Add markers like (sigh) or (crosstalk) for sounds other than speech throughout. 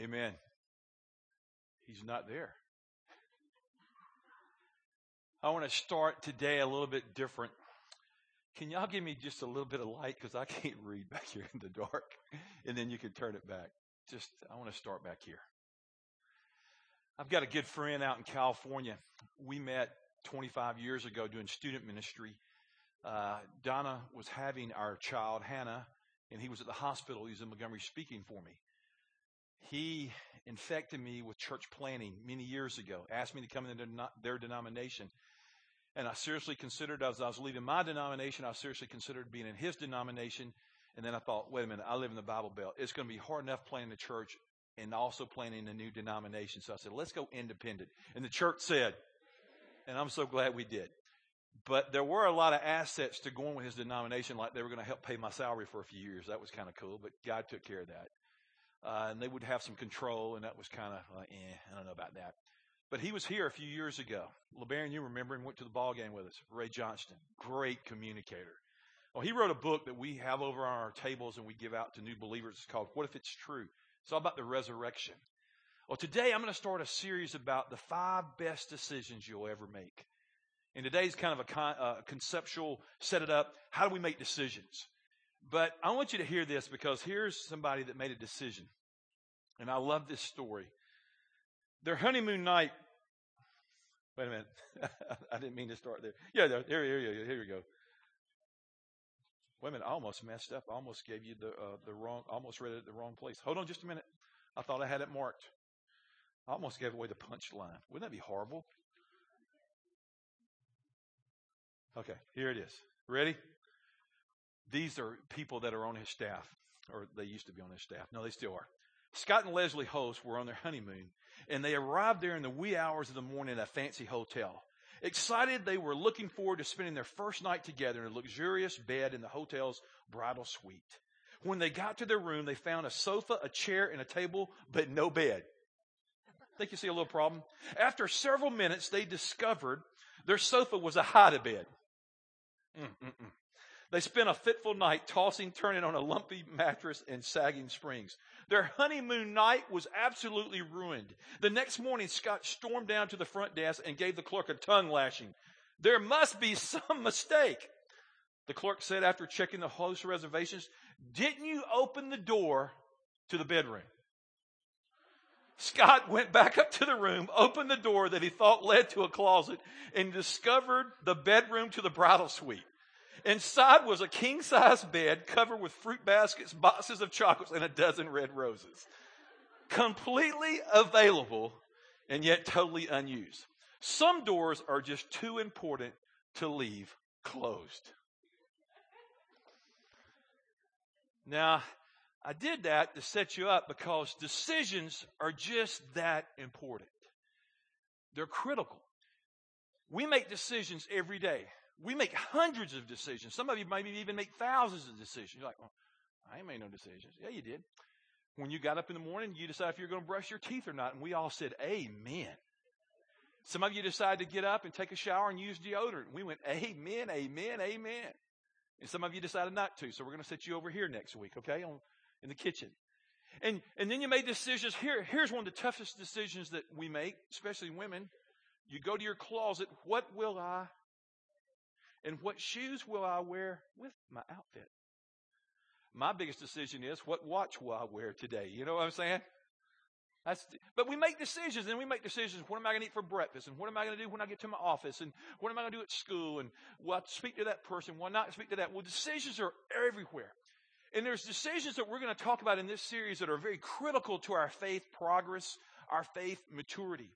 Amen. He's not there. I want to start today a little bit different. Can y'all give me just a little bit of light because I (laughs) can't read back here in the dark, and then you can turn it back. Just I want to start back here. I've got a good friend out in California. We met 25 years ago doing student ministry. Uh, Donna was having our child Hannah, and he was at the hospital. He was in Montgomery speaking for me. He infected me with church planting many years ago, asked me to come into their denomination. And I seriously considered, as I was leaving my denomination, I seriously considered being in his denomination. And then I thought, wait a minute, I live in the Bible Belt. It's going to be hard enough planting a church and also planning a new denomination. So I said, let's go independent. And the church said, and I'm so glad we did. But there were a lot of assets to going with his denomination, like they were going to help pay my salary for a few years. That was kind of cool, but God took care of that. Uh, and they would have some control, and that was kind of like, eh, I don't know about that. But he was here a few years ago. LeBaron, you remember him, went to the ball game with us. Ray Johnston, great communicator. Well, he wrote a book that we have over on our tables and we give out to new believers. It's called What If It's True? It's all about the resurrection. Well, today I'm going to start a series about the five best decisions you'll ever make. And today's kind of a con- uh, conceptual set it up. How do we make decisions? But I want you to hear this because here's somebody that made a decision. And I love this story. Their honeymoon night. Wait a minute. (laughs) I didn't mean to start there. Yeah, there, here, here, here, here we go. Wait a minute. I almost messed up. I almost gave you the uh, the wrong. Almost read it at the wrong place. Hold on, just a minute. I thought I had it marked. I almost gave away the punchline. Wouldn't that be horrible? Okay, here it is. Ready? These are people that are on his staff, or they used to be on his staff. No, they still are. Scott and Leslie Host were on their honeymoon, and they arrived there in the wee hours of the morning at a fancy hotel. Excited, they were looking forward to spending their first night together in a luxurious bed in the hotel's bridal suite. When they got to their room, they found a sofa, a chair, and a table, but no bed. Think you see a little problem? After several minutes, they discovered their sofa was a hide bed. Mm-mm-mm. They spent a fitful night tossing, turning on a lumpy mattress and sagging springs. Their honeymoon night was absolutely ruined. The next morning, Scott stormed down to the front desk and gave the clerk a tongue lashing. There must be some mistake. The clerk said after checking the host reservations, didn't you open the door to the bedroom? Scott went back up to the room, opened the door that he thought led to a closet, and discovered the bedroom to the bridal suite. Inside was a king size bed covered with fruit baskets, boxes of chocolates, and a dozen red roses. Completely available and yet totally unused. Some doors are just too important to leave closed. Now, I did that to set you up because decisions are just that important. They're critical. We make decisions every day. We make hundreds of decisions. Some of you maybe even make thousands of decisions. You're like, oh, I ain't made no decisions. Yeah, you did. When you got up in the morning, you decided if you're going to brush your teeth or not, and we all said, Amen. Some of you decided to get up and take a shower and use deodorant. We went, Amen, Amen, Amen. And some of you decided not to, so we're going to set you over here next week, okay, on, in the kitchen. And, and then you made decisions. Here, here's one of the toughest decisions that we make, especially women. You go to your closet, what will I and what shoes will I wear with my outfit? My biggest decision is what watch will I wear today? You know what I'm saying? That's, but we make decisions and we make decisions. What am I going to eat for breakfast? And what am I going to do when I get to my office? And what am I going to do at school? And will I speak to that person? Will not speak to that? Well, decisions are everywhere. And there's decisions that we're going to talk about in this series that are very critical to our faith progress, our faith maturity.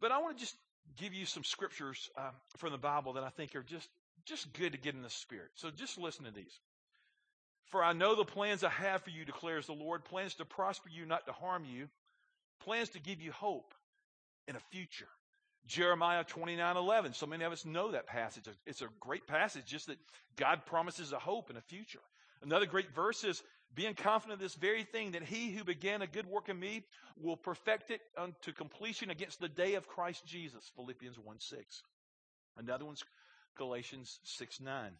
But I want to just give you some scriptures um, from the Bible that I think are just, just good to get in the spirit. So just listen to these. For I know the plans I have for you, declares the Lord plans to prosper you, not to harm you, plans to give you hope in a future. Jeremiah 29 11. So many of us know that passage. It's a great passage, just that God promises a hope and a future. Another great verse is being confident of this very thing that he who began a good work in me will perfect it unto completion against the day of Christ Jesus. Philippians 1 6. Another one's Galatians 6 9.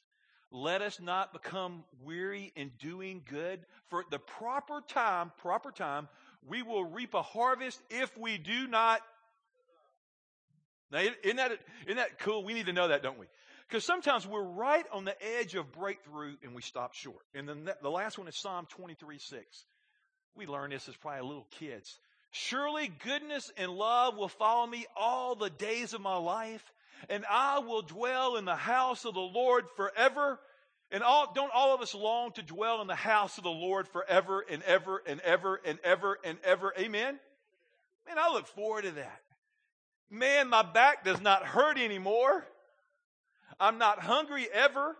Let us not become weary in doing good, for at the proper time, proper time, we will reap a harvest if we do not. Now, isn't that, isn't that cool? We need to know that, don't we? Because sometimes we're right on the edge of breakthrough and we stop short. And then the last one is Psalm 23 6. We learned this as probably little kids. Surely goodness and love will follow me all the days of my life, and I will dwell in the house of the Lord forever. And all, don't all of us long to dwell in the house of the Lord forever and ever and ever and ever and ever? Amen? Man, I look forward to that. Man, my back does not hurt anymore. I'm not hungry ever.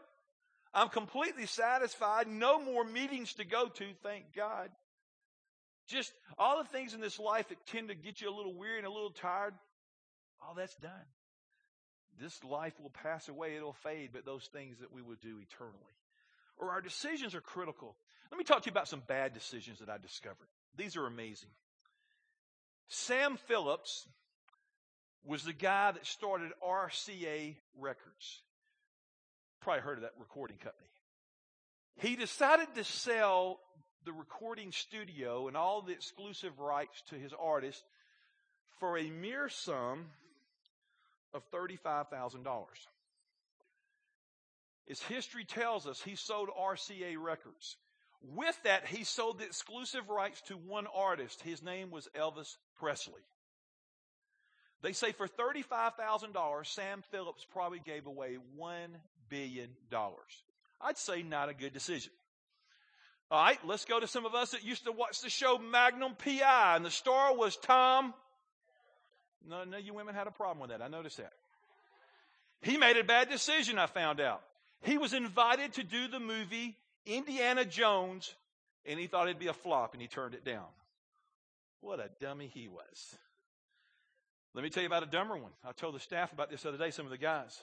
I'm completely satisfied. No more meetings to go to, thank God. Just all the things in this life that tend to get you a little weary and a little tired, all that's done. This life will pass away, it'll fade, but those things that we will do eternally. Or our decisions are critical. Let me talk to you about some bad decisions that I discovered. These are amazing. Sam Phillips was the guy that started RCA Records. Probably heard of that recording company. He decided to sell the recording studio and all the exclusive rights to his artist for a mere sum of $35,000. As history tells us, he sold RCA Records. With that, he sold the exclusive rights to one artist. His name was Elvis Presley. They say for $35,000, Sam Phillips probably gave away $1 billion. I'd say not a good decision. All right, let's go to some of us that used to watch the show Magnum PI, and the star was Tom. No, no, you women had a problem with that. I noticed that. He made a bad decision, I found out. He was invited to do the movie Indiana Jones, and he thought it'd be a flop, and he turned it down. What a dummy he was. Let me tell you about a dumber one. I told the staff about this the other day, some of the guys.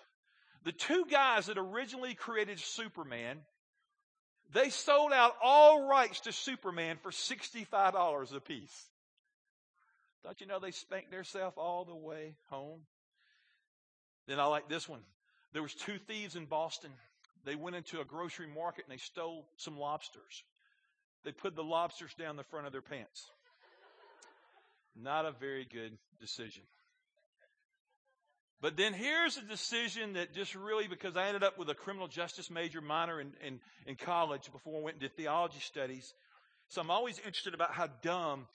The two guys that originally created Superman, they sold out all rights to Superman for $65 a piece. Don't you know they spanked themselves all the way home? Then I like this one. There was two thieves in Boston. They went into a grocery market and they stole some lobsters. They put the lobsters down the front of their pants. Not a very good decision. But then here's a decision that just really, because I ended up with a criminal justice major minor in, in, in college before I went into theology studies. So I'm always interested about how dumb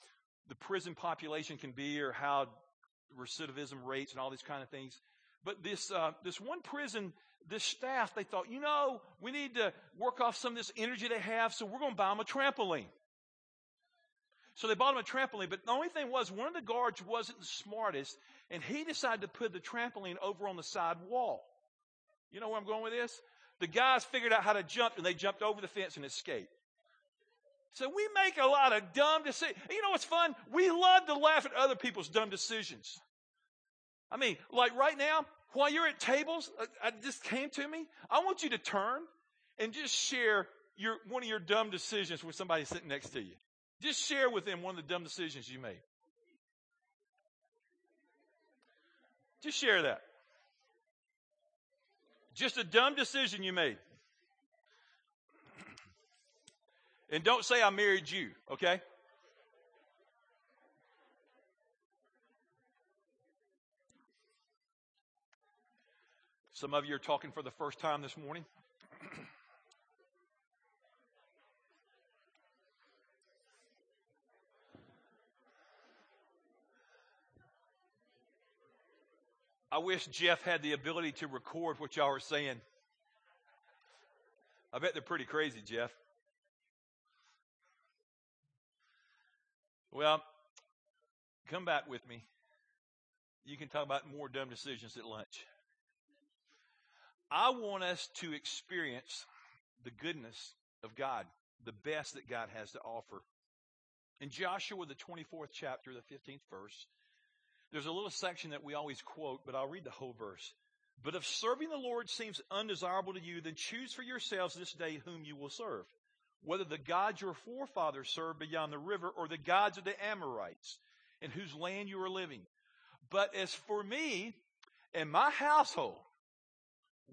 the prison population can be or how recidivism rates and all these kind of things. But this, uh, this one prison, this staff, they thought, you know, we need to work off some of this energy they have, so we're going to buy them a trampoline. So they bought him a trampoline, but the only thing was one of the guards wasn't the smartest, and he decided to put the trampoline over on the side wall. You know where I'm going with this? The guys figured out how to jump, and they jumped over the fence and escaped. So we make a lot of dumb decisions. You know what's fun? We love to laugh at other people's dumb decisions. I mean, like right now, while you're at tables, uh, I, just came to me. I want you to turn and just share your one of your dumb decisions with somebody sitting next to you. Just share with them one of the dumb decisions you made. Just share that. Just a dumb decision you made. And don't say I married you, okay? Some of you are talking for the first time this morning. (clears throat) I wish Jeff had the ability to record what y'all are saying. I bet they're pretty crazy, Jeff. Well, come back with me. You can talk about more dumb decisions at lunch. I want us to experience the goodness of God, the best that God has to offer. In Joshua, the 24th chapter, the 15th verse, there's a little section that we always quote, but I'll read the whole verse. But if serving the Lord seems undesirable to you, then choose for yourselves this day whom you will serve. Whether the gods your forefathers served beyond the river or the gods of the Amorites in whose land you are living. But as for me and my household,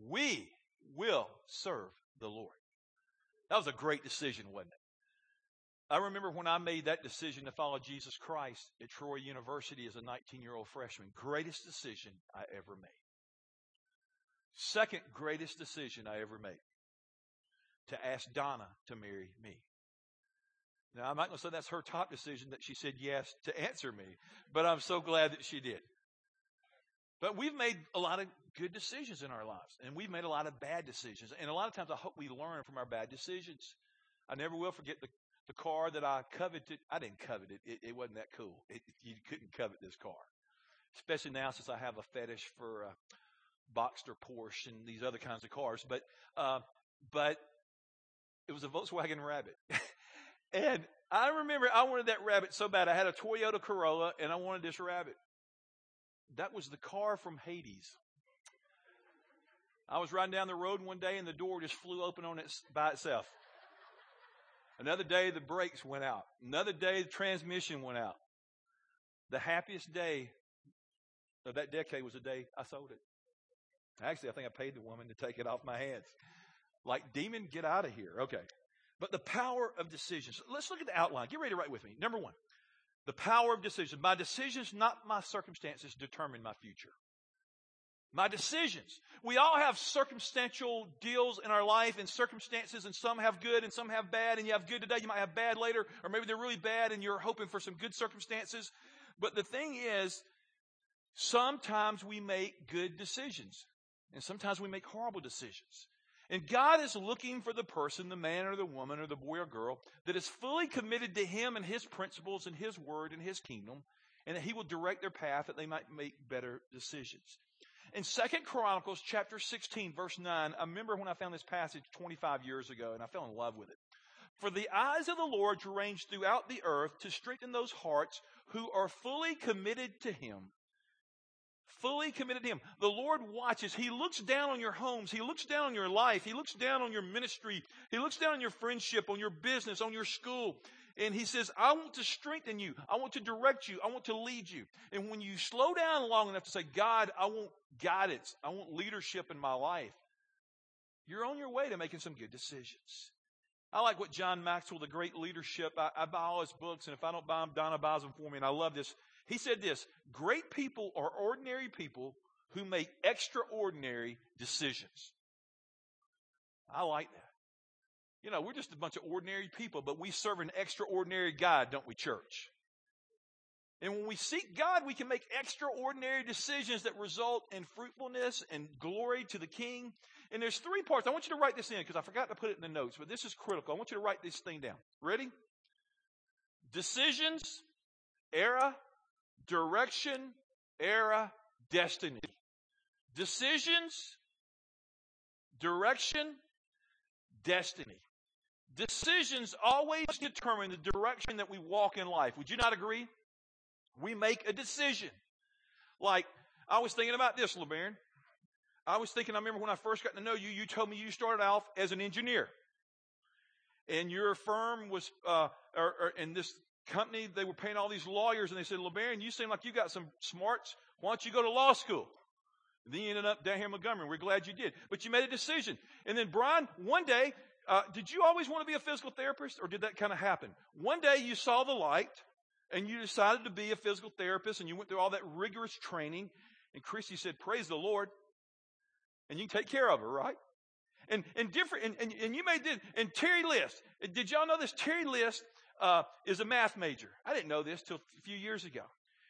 we will serve the Lord. That was a great decision, wasn't it? I remember when I made that decision to follow Jesus Christ at Troy University as a 19 year old freshman. Greatest decision I ever made. Second greatest decision I ever made to ask Donna to marry me. Now, I'm not going to say that's her top decision that she said yes to answer me, but I'm so glad that she did. But we've made a lot of good decisions in our lives, and we've made a lot of bad decisions. And a lot of times I hope we learn from our bad decisions. I never will forget the, the car that I coveted. I didn't covet it, it, it wasn't that cool. It, you couldn't covet this car, especially now since I have a fetish for uh, Boxster Porsche and these other kinds of cars. But, uh, but it was a Volkswagen Rabbit. (laughs) And I remember I wanted that rabbit so bad. I had a Toyota Corolla and I wanted this rabbit. That was the car from Hades. I was riding down the road one day and the door just flew open on it by itself. Another day the brakes went out. Another day the transmission went out. The happiest day of that decade was the day I sold it. Actually, I think I paid the woman to take it off my hands. Like, demon, get out of here. Okay. But the power of decisions. Let's look at the outline. Get ready to write with me. Number one, the power of decisions. My decisions, not my circumstances, determine my future. My decisions. We all have circumstantial deals in our life and circumstances, and some have good and some have bad, and you have good today, you might have bad later, or maybe they're really bad and you're hoping for some good circumstances. But the thing is, sometimes we make good decisions, and sometimes we make horrible decisions. And God is looking for the person, the man or the woman or the boy or girl that is fully committed to Him and His principles and His word and His kingdom, and that He will direct their path that they might make better decisions. In Second Chronicles chapter 16, verse 9, I remember when I found this passage 25 years ago and I fell in love with it. For the eyes of the Lord range throughout the earth to strengthen those hearts who are fully committed to Him fully committed to Him. The Lord watches. He looks down on your homes. He looks down on your life. He looks down on your ministry. He looks down on your friendship, on your business, on your school. And He says, I want to strengthen you. I want to direct you. I want to lead you. And when you slow down long enough to say, God, I want guidance. I want leadership in my life. You're on your way to making some good decisions. I like what John Maxwell, the great leadership, I, I buy all his books, and if I don't buy them, Donna buys them for me, and I love this. He said this Great people are ordinary people who make extraordinary decisions. I like that. You know, we're just a bunch of ordinary people, but we serve an extraordinary God, don't we, church? And when we seek God, we can make extraordinary decisions that result in fruitfulness and glory to the King. And there's three parts. I want you to write this in because I forgot to put it in the notes, but this is critical. I want you to write this thing down. Ready? Decisions, era, direction, era, destiny. Decisions, direction, destiny. Decisions always determine the direction that we walk in life. Would you not agree? We make a decision. Like, I was thinking about this, LeBaron. I was thinking, I remember when I first got to know you, you told me you started off as an engineer. And your firm was, uh, or, or, this company, they were paying all these lawyers, and they said, LeBaron, you seem like you got some smarts. Why don't you go to law school? And then you ended up down here in Montgomery. We're glad you did. But you made a decision. And then, Brian, one day, uh, did you always want to be a physical therapist, or did that kind of happen? One day you saw the light, and you decided to be a physical therapist, and you went through all that rigorous training. And Christy said, Praise the Lord. And you can take care of her, right? And, and different, and, and, and you made this, and Terry List. Did y'all know this? Terry List uh, is a math major. I didn't know this till a few years ago.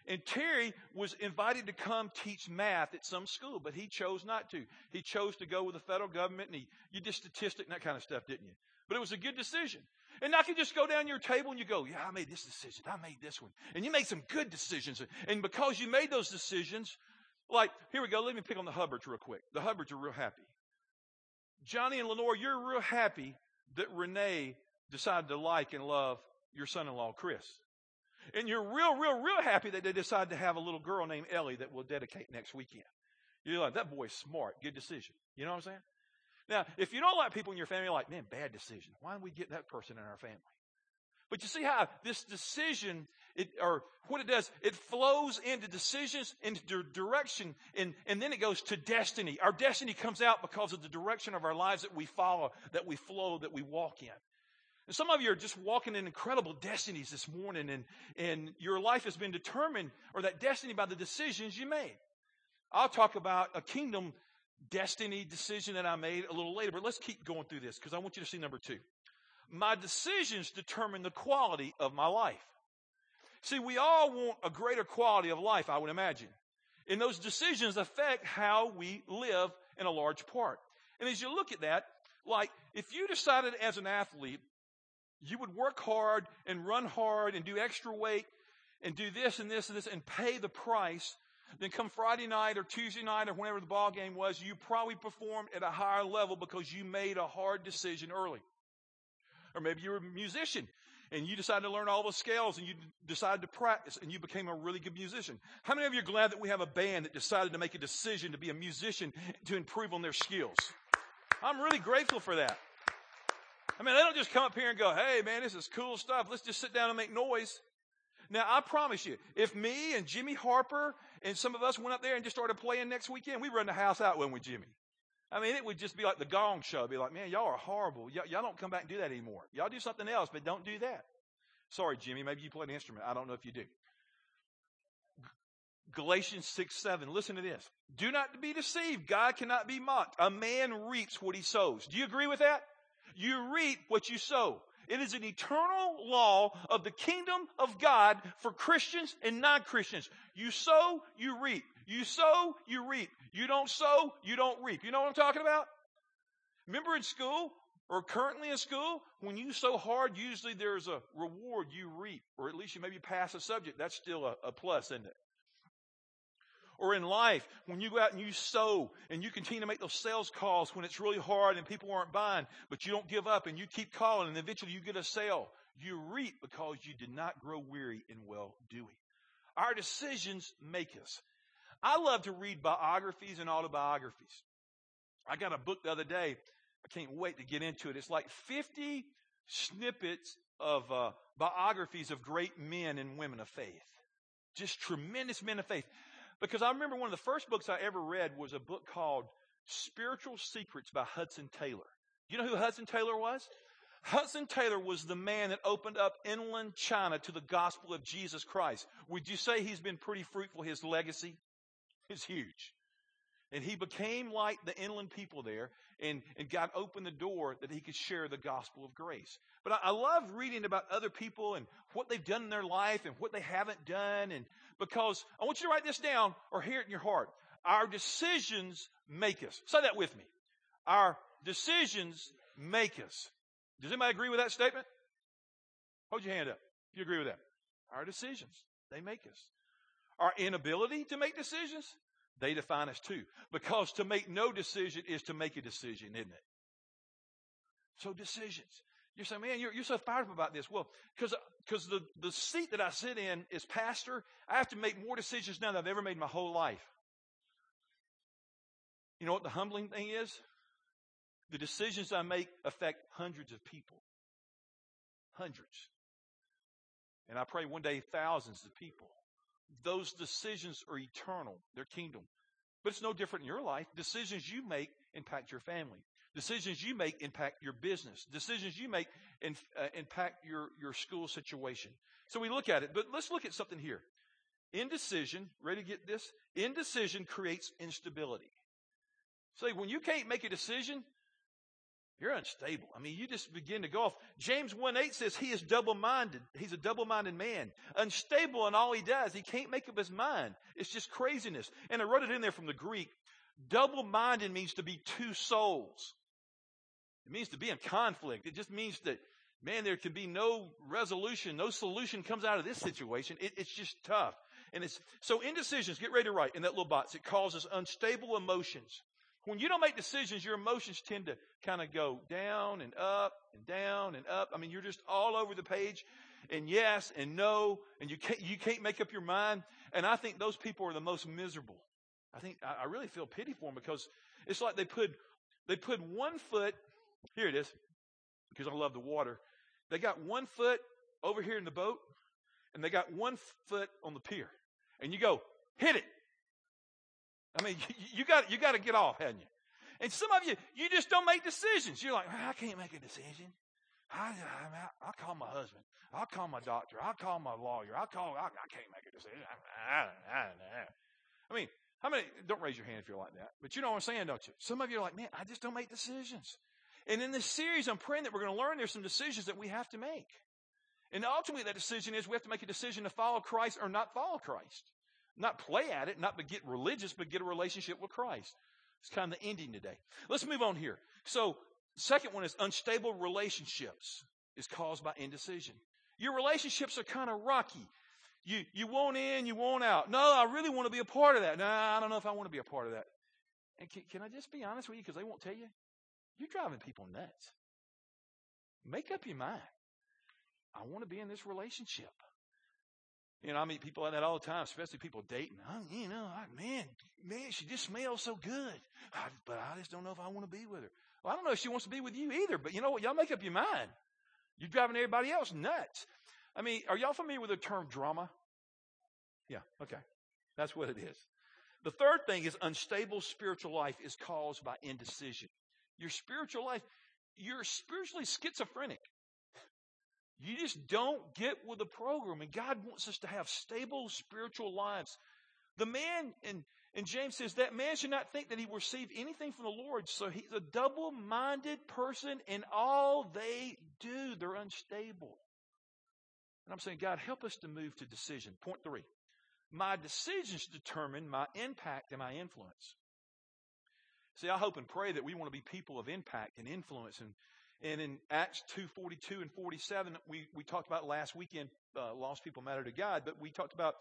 And Terry was invited to come teach math at some school, but he chose not to. He chose to go with the federal government, and he, you did statistic and that kind of stuff, didn't you? But it was a good decision. And I can just go down your table and you go, yeah, I made this decision. I made this one. And you made some good decisions. And because you made those decisions, like, here we go. Let me pick on the Hubbards real quick. The Hubbards are real happy. Johnny and Lenore, you're real happy that Renee decided to like and love your son-in-law, Chris. And you're real, real, real happy that they decided to have a little girl named Ellie that we'll dedicate next weekend. You're like, that boy's smart. Good decision. You know what I'm saying? Now, if you don't like people in your family, like, man, bad decision. Why did we get that person in our family? But you see how this decision, it, or what it does, it flows into decisions, into direction, and, and then it goes to destiny. Our destiny comes out because of the direction of our lives that we follow, that we flow, that we walk in. And some of you are just walking in incredible destinies this morning, and, and your life has been determined, or that destiny, by the decisions you made. I'll talk about a kingdom destiny decision that I made a little later, but let's keep going through this because I want you to see number two. My decisions determine the quality of my life. See, we all want a greater quality of life, I would imagine. And those decisions affect how we live in a large part. And as you look at that, like if you decided as an athlete, you would work hard and run hard and do extra weight and do this and this and this and pay the price, then come Friday night or Tuesday night or whenever the ball game was, you probably performed at a higher level because you made a hard decision early. Or maybe you were a musician and you decided to learn all the scales and you decided to practice and you became a really good musician. How many of you are glad that we have a band that decided to make a decision to be a musician to improve on their skills? I'm really grateful for that. I mean, they don't just come up here and go, hey man, this is cool stuff. Let's just sit down and make noise. Now, I promise you, if me and Jimmy Harper and some of us went up there and just started playing next weekend, we'd run the house out, wouldn't we, Jimmy? I mean, it would just be like the gong show. Be like, man, y'all are horrible. Y- y'all don't come back and do that anymore. Y'all do something else, but don't do that. Sorry, Jimmy. Maybe you play an instrument. I don't know if you do. Galatians 6, 7. Listen to this. Do not be deceived. God cannot be mocked. A man reaps what he sows. Do you agree with that? You reap what you sow. It is an eternal law of the kingdom of God for Christians and non-Christians. You sow, you reap. You sow, you reap. You don't sow, you don't reap. You know what I'm talking about? Remember in school or currently in school, when you sow hard, usually there's a reward you reap, or at least you maybe pass a subject. That's still a, a plus, isn't it? Or in life, when you go out and you sow and you continue to make those sales calls when it's really hard and people aren't buying, but you don't give up and you keep calling and eventually you get a sale. You reap because you did not grow weary in well doing. Our decisions make us. I love to read biographies and autobiographies. I got a book the other day. I can't wait to get into it. It's like 50 snippets of uh, biographies of great men and women of faith. Just tremendous men of faith. Because I remember one of the first books I ever read was a book called Spiritual Secrets by Hudson Taylor. You know who Hudson Taylor was? Hudson Taylor was the man that opened up inland China to the gospel of Jesus Christ. Would you say he's been pretty fruitful? His legacy is huge. And he became like the inland people there, and, and God opened the door that he could share the gospel of grace. But I, I love reading about other people and what they've done in their life and what they haven't done. And because I want you to write this down or hear it in your heart. Our decisions make us. Say that with me. Our decisions make us. Does anybody agree with that statement? Hold your hand up. If you agree with that? Our decisions, they make us. Our inability to make decisions, they define us too. Because to make no decision is to make a decision, isn't it? So decisions. You're saying, man, you're, you're so fired up about this. Well, because because the, the seat that I sit in is pastor, I have to make more decisions now than I've ever made in my whole life. You know what the humbling thing is? The decisions I make affect hundreds of people. Hundreds. And I pray one day thousands of people. Those decisions are eternal. They're kingdom. But it's no different in your life. Decisions you make impact your family. Decisions you make impact your business. Decisions you make in, uh, impact your, your school situation. So we look at it, but let's look at something here. Indecision, ready to get this? Indecision creates instability. So when you can't make a decision, you're unstable. I mean, you just begin to go off. James 1 8 says he is double minded. He's a double minded man. Unstable in all he does. He can't make up his mind. It's just craziness. And I wrote it in there from the Greek. Double minded means to be two souls. It means to be in conflict. It just means that, man, there can be no resolution, no solution comes out of this situation. It, it's just tough. And it's so indecisions, get ready to write in that little box. It causes unstable emotions. When you don't make decisions, your emotions tend to kind of go down and up and down and up. I mean, you're just all over the page and yes and no, and you can't, you can't make up your mind. And I think those people are the most miserable. I think, I, really feel pity for them because it's like they put, they put one foot, here it is, because I love the water. They got one foot over here in the boat and they got one foot on the pier. And you go, hit it. I mean, (laughs) you, got you got to get off, hadn't you? And some of you, you just don't make decisions. You're like, I can't make a decision. I, I, will call my husband. I'll call my doctor. I'll call my lawyer. I'll call, I, I can't make a decision. I, I, I don't know. I mean, how many, don't raise your hand if you're like that, but you know what I'm saying, don't you? Some of you are like, man, I just don't make decisions. And in this series, I'm praying that we're going to learn there's some decisions that we have to make. And ultimately, that decision is we have to make a decision to follow Christ or not follow Christ. Not play at it, not get religious, but get a relationship with Christ. It's kind of the ending today. Let's move on here. So, second one is unstable relationships is caused by indecision. Your relationships are kind of rocky. You, you want in, you want out. No, I really want to be a part of that. No, I don't know if I want to be a part of that. And can, can I just be honest with you? Because they won't tell you. You're driving people nuts. Make up your mind. I want to be in this relationship. You know, I meet people like that all the time, especially people dating. I, you know, I, man, man, she just smells so good. I, but I just don't know if I want to be with her. Well, I don't know if she wants to be with you either, but you know what? Y'all make up your mind. You're driving everybody else nuts. I mean, are y'all familiar with the term drama? Yeah, okay. That's what it is. The third thing is unstable spiritual life is caused by indecision. Your spiritual life, you're spiritually schizophrenic. You just don't get with the program. And God wants us to have stable spiritual lives. The man and, in James says that man should not think that he will receive anything from the Lord. So he's a double minded person in all they do. They're unstable. And I'm saying, God, help us to move to decision. Point three. My decisions determine my impact and my influence. See, I hope and pray that we want to be people of impact and influence. And, and in Acts 2 42 and 47, we, we talked about last weekend, uh, Lost People Matter to God, but we talked about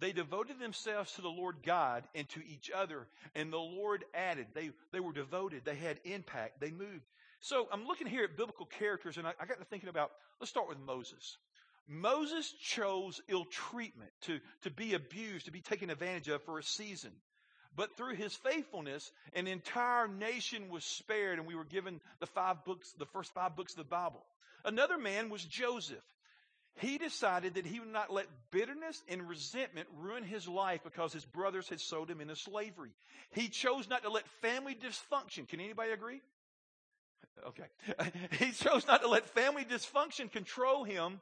they devoted themselves to the Lord God and to each other, and the Lord added. They, they were devoted, they had impact, they moved. So I'm looking here at biblical characters, and I, I got to thinking about, let's start with Moses. Moses chose ill treatment, to, to be abused, to be taken advantage of for a season. But through his faithfulness, an entire nation was spared, and we were given the five books, the first five books of the Bible. Another man was Joseph. He decided that he would not let bitterness and resentment ruin his life because his brothers had sold him into slavery. He chose not to let family dysfunction, can anybody agree? Okay. (laughs) he chose not to let family dysfunction control him,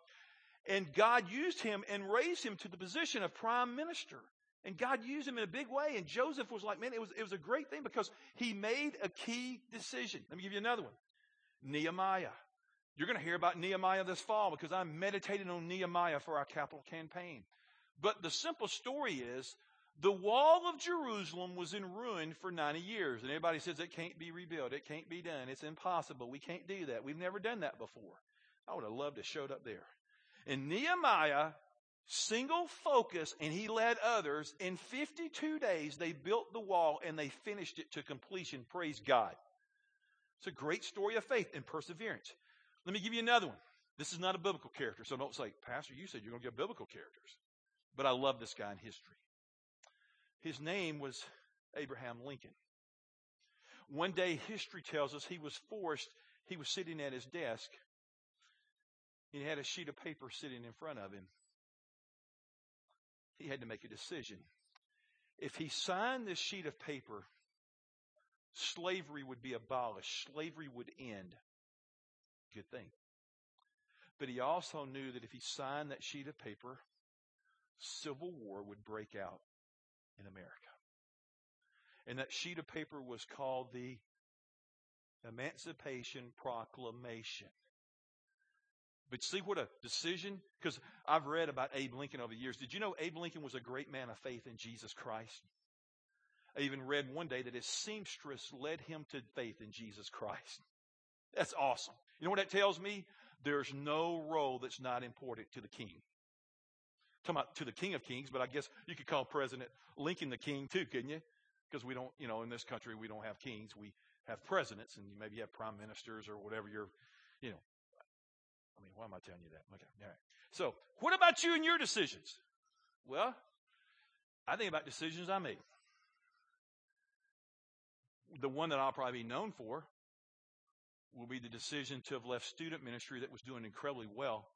and God used him and raised him to the position of prime minister. And God used him in a big way. And Joseph was like, man, it was, it was a great thing because he made a key decision. Let me give you another one. Nehemiah. You're going to hear about Nehemiah this fall because I'm meditating on Nehemiah for our capital campaign. But the simple story is the wall of Jerusalem was in ruin for 90 years. And everybody says it can't be rebuilt. It can't be done. It's impossible. We can't do that. We've never done that before. I would have loved to showed up there. And Nehemiah single focus and he led others. In 52 days, they built the wall and they finished it to completion. Praise God. It's a great story of faith and perseverance. Let me give you another one. This is not a biblical character, so don't say, Pastor, you said you're going to get biblical characters. But I love this guy in history. His name was Abraham Lincoln. One day, history tells us he was forced, he was sitting at his desk, he had a sheet of paper sitting in front of him he had to make a decision. If he signed this sheet of paper, slavery would be abolished, slavery would end. Good thing. But he also knew that if he signed that sheet of paper, civil war would break out in America. And that sheet of paper was called the Emancipation Proclamation. But see what a decision? Because I've read about Abe Lincoln over the years. Did you know Abe Lincoln was a great man of faith in Jesus Christ? I even read one day that his seamstress led him to faith in Jesus Christ. That's awesome. You know what that tells me? There's no role that's not important to the king. I'm talking about to the king of kings, but I guess you could call President Lincoln the king too, couldn't you? Because we don't, you know, in this country we don't have kings. We have presidents and you maybe have prime ministers or whatever your, you know, I mean, why am I telling you that? Okay. All right. So, what about you and your decisions? Well, I think about decisions I made. The one that I'll probably be known for will be the decision to have left student ministry that was doing incredibly well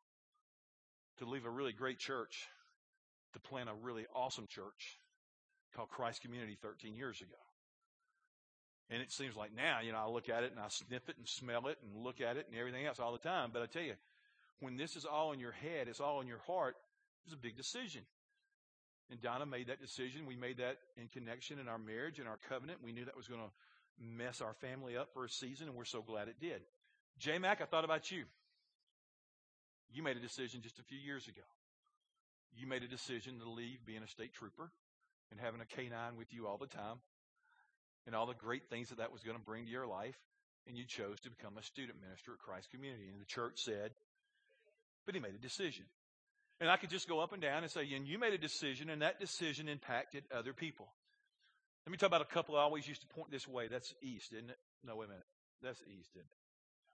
to leave a really great church to plant a really awesome church called Christ Community 13 years ago. And it seems like now, you know, I look at it and I sniff it and smell it and look at it and everything else all the time. But I tell you, when this is all in your head, it's all in your heart, it's a big decision. And Donna made that decision. We made that in connection in our marriage and our covenant. We knew that was going to mess our family up for a season, and we're so glad it did. J Mac, I thought about you. You made a decision just a few years ago. You made a decision to leave being a state trooper and having a canine with you all the time and all the great things that that was going to bring to your life. And you chose to become a student minister at Christ Community. And the church said, but he made a decision. And I could just go up and down and say, and you made a decision, and that decision impacted other people. Let me talk about a couple I always used to point this way. That's east, isn't it? No, wait a minute. That's east, isn't it?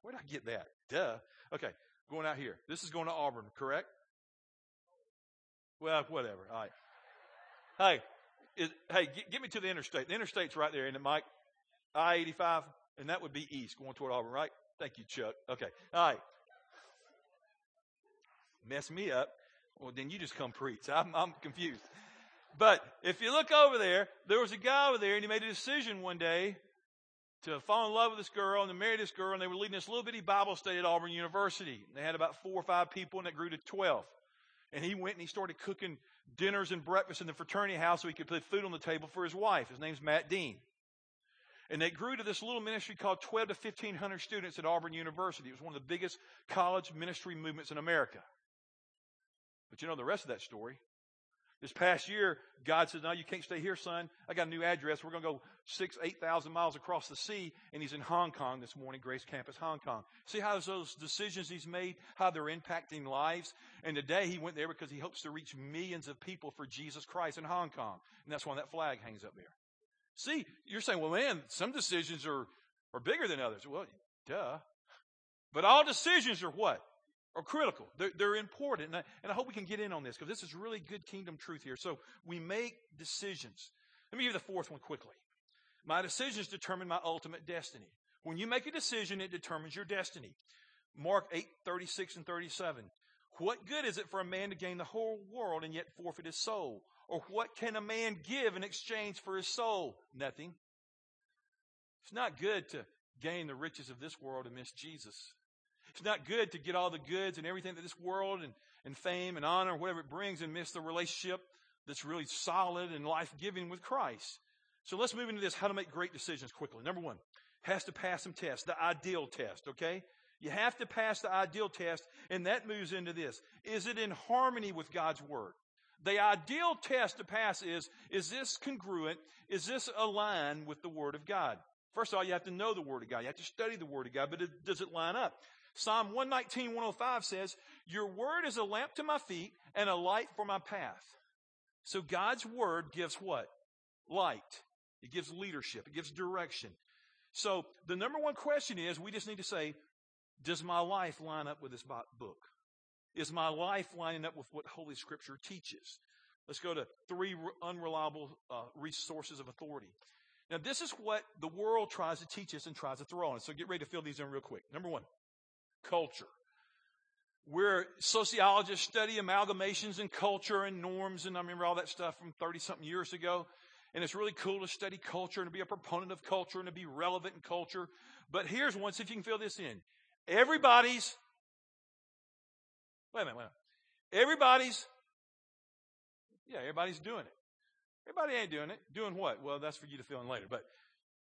Where did I get that? Duh. Okay, going out here. This is going to Auburn, correct? Well, whatever. All right. Hey, is, hey, get, get, me to the interstate. The interstate's right there, isn't it, Mike? I 85, and that would be east going toward Auburn, right? Thank you, Chuck. Okay. All right. Mess me up. Well, then you just come preach. I'm, I'm confused. But if you look over there, there was a guy over there, and he made a decision one day to fall in love with this girl and to marry this girl, and they were leading this little bitty Bible study at Auburn University. They had about four or five people, and it grew to 12. And he went and he started cooking dinners and breakfast in the fraternity house so he could put food on the table for his wife. His name's Matt Dean. And they grew to this little ministry called 12 to 1500 students at Auburn University. It was one of the biggest college ministry movements in America. But you know the rest of that story. This past year, God said, No, you can't stay here, son. I got a new address. We're going to go six, 8,000 miles across the sea. And he's in Hong Kong this morning, Grace Campus, Hong Kong. See how those decisions he's made, how they're impacting lives? And today he went there because he hopes to reach millions of people for Jesus Christ in Hong Kong. And that's why that flag hangs up there. See, you're saying, well, man, some decisions are, are bigger than others. Well, duh. But all decisions are what? Are critical. They're, they're important. And I, and I hope we can get in on this because this is really good kingdom truth here. So we make decisions. Let me give you the fourth one quickly. My decisions determine my ultimate destiny. When you make a decision, it determines your destiny. Mark 8, 36 and 37. What good is it for a man to gain the whole world and yet forfeit his soul? Or what can a man give in exchange for his soul? Nothing. It's not good to gain the riches of this world and miss Jesus. It's not good to get all the goods and everything that this world and, and fame and honor, whatever it brings, and miss the relationship that's really solid and life giving with Christ. So let's move into this how to make great decisions quickly. Number one, has to pass some tests, the ideal test, okay? You have to pass the ideal test, and that moves into this. Is it in harmony with God's Word? The ideal test to pass is, is this congruent? Is this aligned with the Word of God? First of all, you have to know the Word of God. You have to study the Word of God, but it, does it line up? Psalm 119, 105 says, Your word is a lamp to my feet and a light for my path. So God's word gives what? Light. It gives leadership. It gives direction. So the number one question is we just need to say, does my life line up with this book? Is my life lining up with what Holy Scripture teaches? Let's go to three unreliable uh, resources of authority. Now, this is what the world tries to teach us and tries to throw on us. So get ready to fill these in real quick. Number one, culture. Where sociologists study amalgamations and culture and norms, and I remember all that stuff from 30 something years ago. And it's really cool to study culture and to be a proponent of culture and to be relevant in culture. But here's one, see if you can fill this in. Everybody's, wait a minute, wait a minute. Everybody's, yeah, everybody's doing it. Everybody ain't doing it. Doing what? Well, that's for you to fill in later. But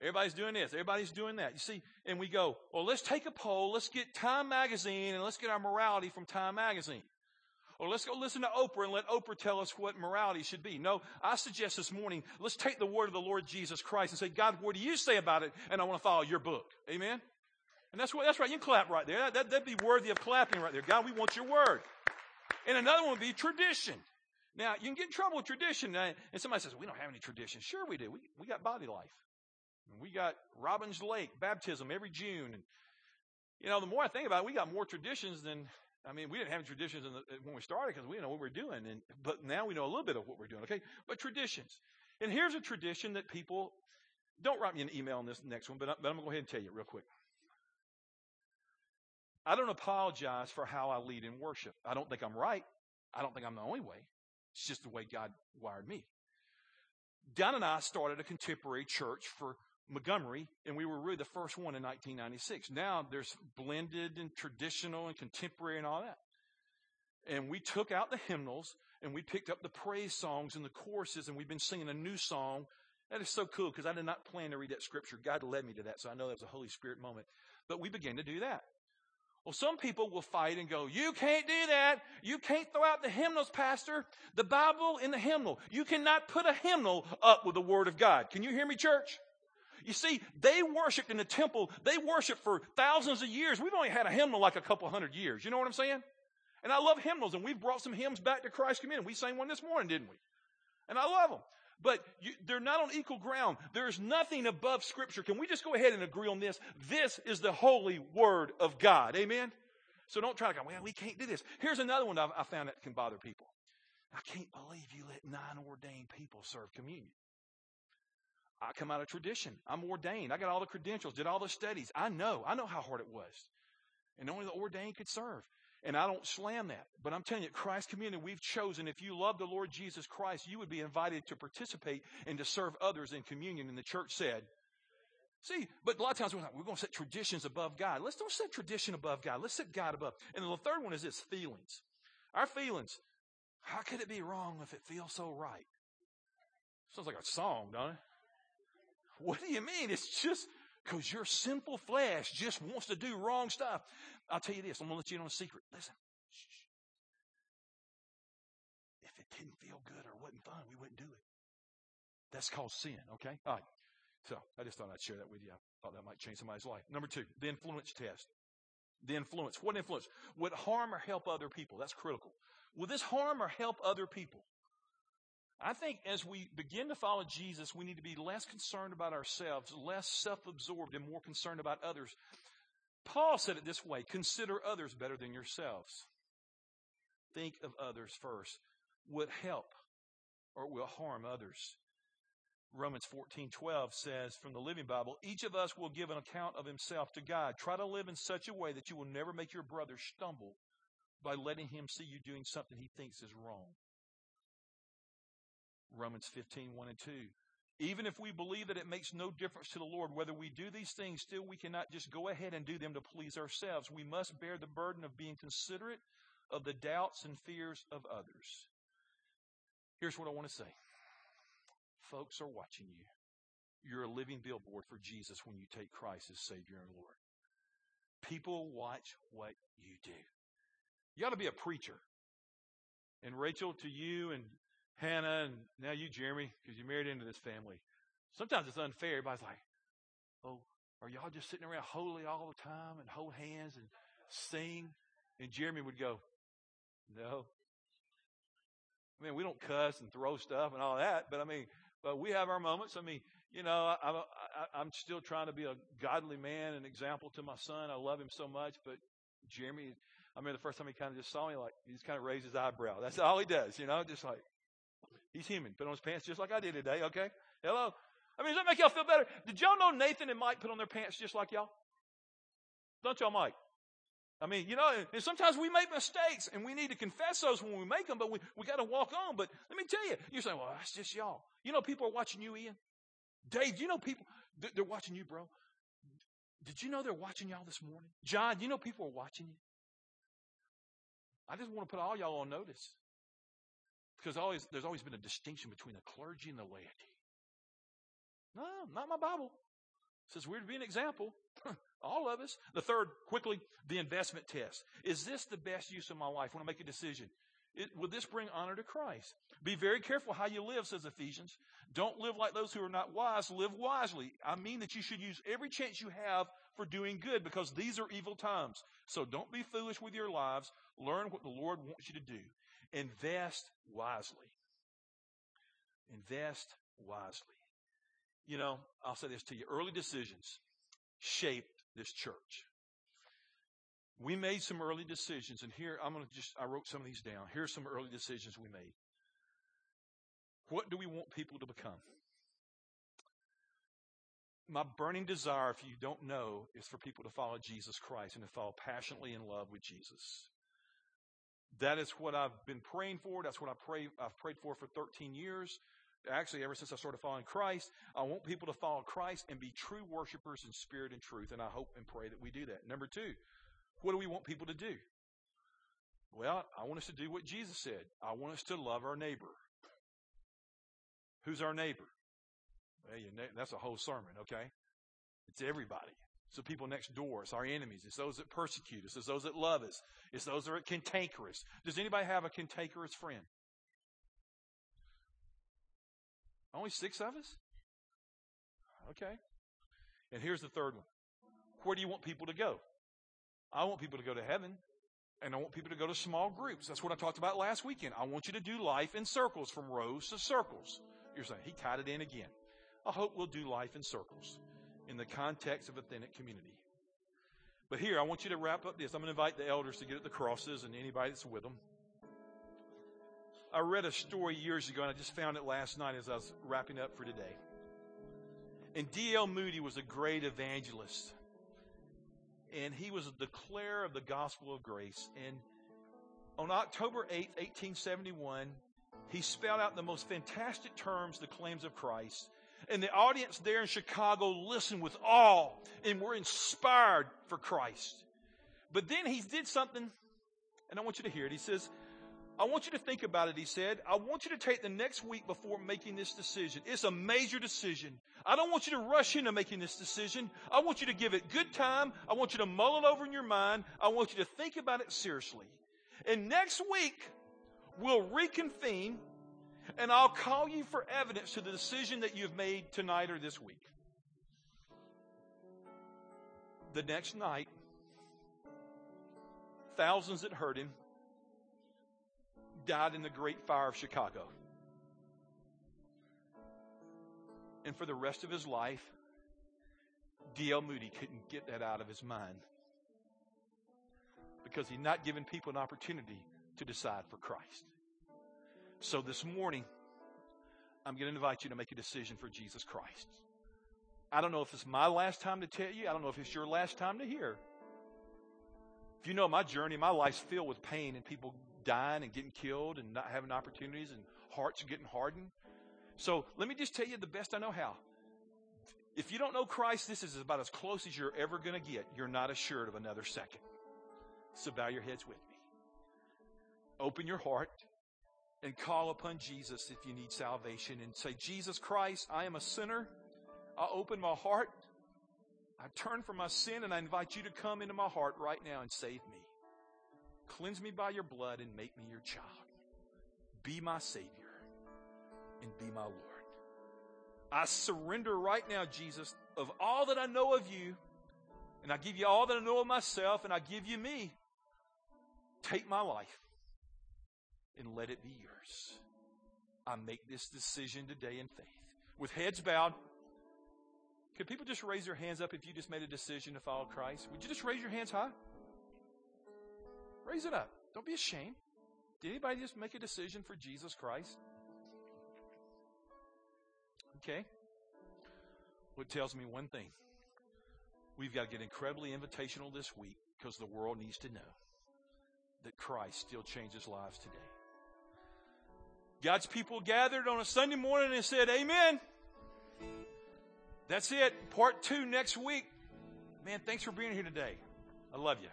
Everybody's doing this. Everybody's doing that. You see, and we go, well, let's take a poll. Let's get Time Magazine and let's get our morality from Time Magazine. Or let's go listen to Oprah and let Oprah tell us what morality should be. No, I suggest this morning, let's take the word of the Lord Jesus Christ and say, God, what do you say about it? And I want to follow your book. Amen? And that's what, that's right. You can clap right there. That, that, that'd be worthy of clapping right there. God, we want your word. And another one would be tradition. Now, you can get in trouble with tradition. Eh? And somebody says, we don't have any tradition. Sure we do. We, we got body life. We got Robbins Lake baptism every June. And, you know, the more I think about it, we got more traditions than, I mean, we didn't have traditions the, uh, when we started because we didn't know what we were doing. And, but now we know a little bit of what we're doing, okay? But traditions. And here's a tradition that people, don't write me an email on this next one, but, I, but I'm going to go ahead and tell you real quick. I don't apologize for how I lead in worship. I don't think I'm right. I don't think I'm the only way. It's just the way God wired me. Don and I started a contemporary church for Montgomery, and we were really the first one in 1996. Now there's blended and traditional and contemporary and all that. And we took out the hymnals and we picked up the praise songs and the choruses, and we've been singing a new song. That is so cool because I did not plan to read that scripture. God led me to that, so I know that was a Holy Spirit moment. But we began to do that. Well, some people will fight and go, you can't do that. You can't throw out the hymnals, pastor. The Bible in the hymnal. You cannot put a hymnal up with the Word of God. Can you hear me, church? You see, they worshiped in the temple. They worshiped for thousands of years. We've only had a hymnal like a couple hundred years. You know what I'm saying? And I love hymnals, and we've brought some hymns back to Christ Community. We sang one this morning, didn't we? And I love them. But you, they're not on equal ground. There's nothing above Scripture. Can we just go ahead and agree on this? This is the holy Word of God. Amen? So don't try to go, well, we can't do this. Here's another one I found that can bother people. I can't believe you let nine ordained people serve communion. I come out of tradition. I'm ordained. I got all the credentials, did all the studies. I know. I know how hard it was. And only the ordained could serve. And I don't slam that. But I'm telling you, Christ community, we've chosen, if you love the Lord Jesus Christ, you would be invited to participate and to serve others in communion. And the church said, See, but a lot of times we're, like, we're going to set traditions above God. Let's don't set tradition above God. Let's set God above. And the third one is this feelings. Our feelings. How could it be wrong if it feels so right? Sounds like a song, don't it? What do you mean? It's just because your simple flesh just wants to do wrong stuff. I'll tell you this. I'm going to let you in on a secret. Listen. Shh. If it didn't feel good or wasn't fun, we wouldn't do it. That's called sin, okay? All right. So I just thought I'd share that with you. I thought that might change somebody's life. Number two, the influence test. The influence. What influence? Would harm or help other people? That's critical. Will this harm or help other people? I think as we begin to follow Jesus, we need to be less concerned about ourselves, less self absorbed, and more concerned about others. Paul said it this way consider others better than yourselves. Think of others first. Would help or will harm others. Romans 14:12 says from the Living Bible, each of us will give an account of himself to God. Try to live in such a way that you will never make your brother stumble by letting him see you doing something he thinks is wrong. Romans 15, 1 and 2. Even if we believe that it makes no difference to the Lord whether we do these things, still we cannot just go ahead and do them to please ourselves. We must bear the burden of being considerate of the doubts and fears of others. Here's what I want to say folks are watching you. You're a living billboard for Jesus when you take Christ as Savior and Lord. People watch what you do. You ought to be a preacher. And Rachel, to you and Hannah, and now you, Jeremy, because you married into this family. Sometimes it's unfair. Everybody's like, oh, are y'all just sitting around holy all the time and hold hands and sing? And Jeremy would go, no. I mean, we don't cuss and throw stuff and all that, but I mean, but we have our moments. I mean, you know, I, I, I'm still trying to be a godly man, an example to my son. I love him so much, but Jeremy, I remember the first time he kind of just saw me, like, he just kind of raised his eyebrow. That's all he does, you know, just like, He's human. Put on his pants just like I did today, okay? Hello? I mean, does that make y'all feel better? Did y'all know Nathan and Mike put on their pants just like y'all? Don't y'all, Mike? I mean, you know, and sometimes we make mistakes and we need to confess those when we make them, but we, we got to walk on. But let me tell you, you're saying, well, that's just y'all. You know, people are watching you, Ian. Dave, you know people, they're watching you, bro. Did you know they're watching y'all this morning? John, you know people are watching you? I just want to put all y'all on notice. Because always, there's always been a distinction between the clergy and the laity. No, not my Bible. It says we're to be an example. (laughs) All of us. The third, quickly, the investment test. Is this the best use of my life? When I make a decision. It, will this bring honor to Christ? Be very careful how you live, says Ephesians. Don't live like those who are not wise. Live wisely. I mean that you should use every chance you have for doing good because these are evil times. So don't be foolish with your lives. Learn what the Lord wants you to do. Invest wisely. Invest wisely. You know, I'll say this to you early decisions shaped this church. We made some early decisions, and here I'm going to just, I wrote some of these down. Here's some early decisions we made. What do we want people to become? My burning desire, if you don't know, is for people to follow Jesus Christ and to fall passionately in love with Jesus. That is what I've been praying for. That's what I pray, I've prayed for for 13 years. actually, ever since I started following Christ, I want people to follow Christ and be true worshipers in spirit and truth. And I hope and pray that we do that. Number two, what do we want people to do? Well, I want us to do what Jesus said. I want us to love our neighbor. Who's our neighbor? Well, that's a whole sermon, okay? It's everybody. It's the people next door. It's our enemies. It's those that persecute us. It's those that love us. It's those that are cantankerous. Does anybody have a cantankerous friend? Only six of us? Okay. And here's the third one. Where do you want people to go? I want people to go to heaven. And I want people to go to small groups. That's what I talked about last weekend. I want you to do life in circles, from rows to circles. You're saying, he tied it in again. I hope we'll do life in circles in the context of authentic community. But here, I want you to wrap up this. I'm going to invite the elders to get at the crosses and anybody that's with them. I read a story years ago, and I just found it last night as I was wrapping up for today. And D.L. Moody was a great evangelist. And he was a declarer of the gospel of grace. And on October 8, 1871, he spelled out in the most fantastic terms the claims of Christ. And the audience there in Chicago listened with awe and were inspired for Christ. But then he did something, and I want you to hear it. He says, I want you to think about it, he said. I want you to take the next week before making this decision. It's a major decision. I don't want you to rush into making this decision. I want you to give it good time. I want you to mull it over in your mind. I want you to think about it seriously. And next week, we'll reconvene and I'll call you for evidence to the decision that you've made tonight or this week. The next night, thousands that heard him died in the Great Fire of Chicago. And for the rest of his life, D.L. Moody couldn't get that out of his mind because he'd not given people an opportunity to decide for Christ. So this morning, I'm going to invite you to make a decision for Jesus Christ. I don't know if it's my last time to tell you. I don't know if it's your last time to hear. If you know my journey, my life's filled with pain and people dying and getting killed and not having opportunities and hearts getting hardened. So let me just tell you the best I know how. If you don't know Christ, this is about as close as you're ever going to get. You're not assured of another second. So bow your heads with me. Open your heart and call upon Jesus if you need salvation and say, Jesus Christ, I am a sinner. I open my heart. I turn from my sin and I invite you to come into my heart right now and save me. Cleanse me by your blood and make me your child. Be my Savior and be my Lord. I surrender right now, Jesus, of all that I know of you, and I give you all that I know of myself, and I give you me. Take my life and let it be yours. I make this decision today in faith. With heads bowed, could people just raise their hands up if you just made a decision to follow Christ? Would you just raise your hands high? Raise it up. Don't be ashamed. Did anybody just make a decision for Jesus Christ? Okay. Well, tells me one thing. We've got to get incredibly invitational this week because the world needs to know that Christ still changes lives today. God's people gathered on a Sunday morning and said, Amen. That's it. Part two next week. Man, thanks for being here today. I love you.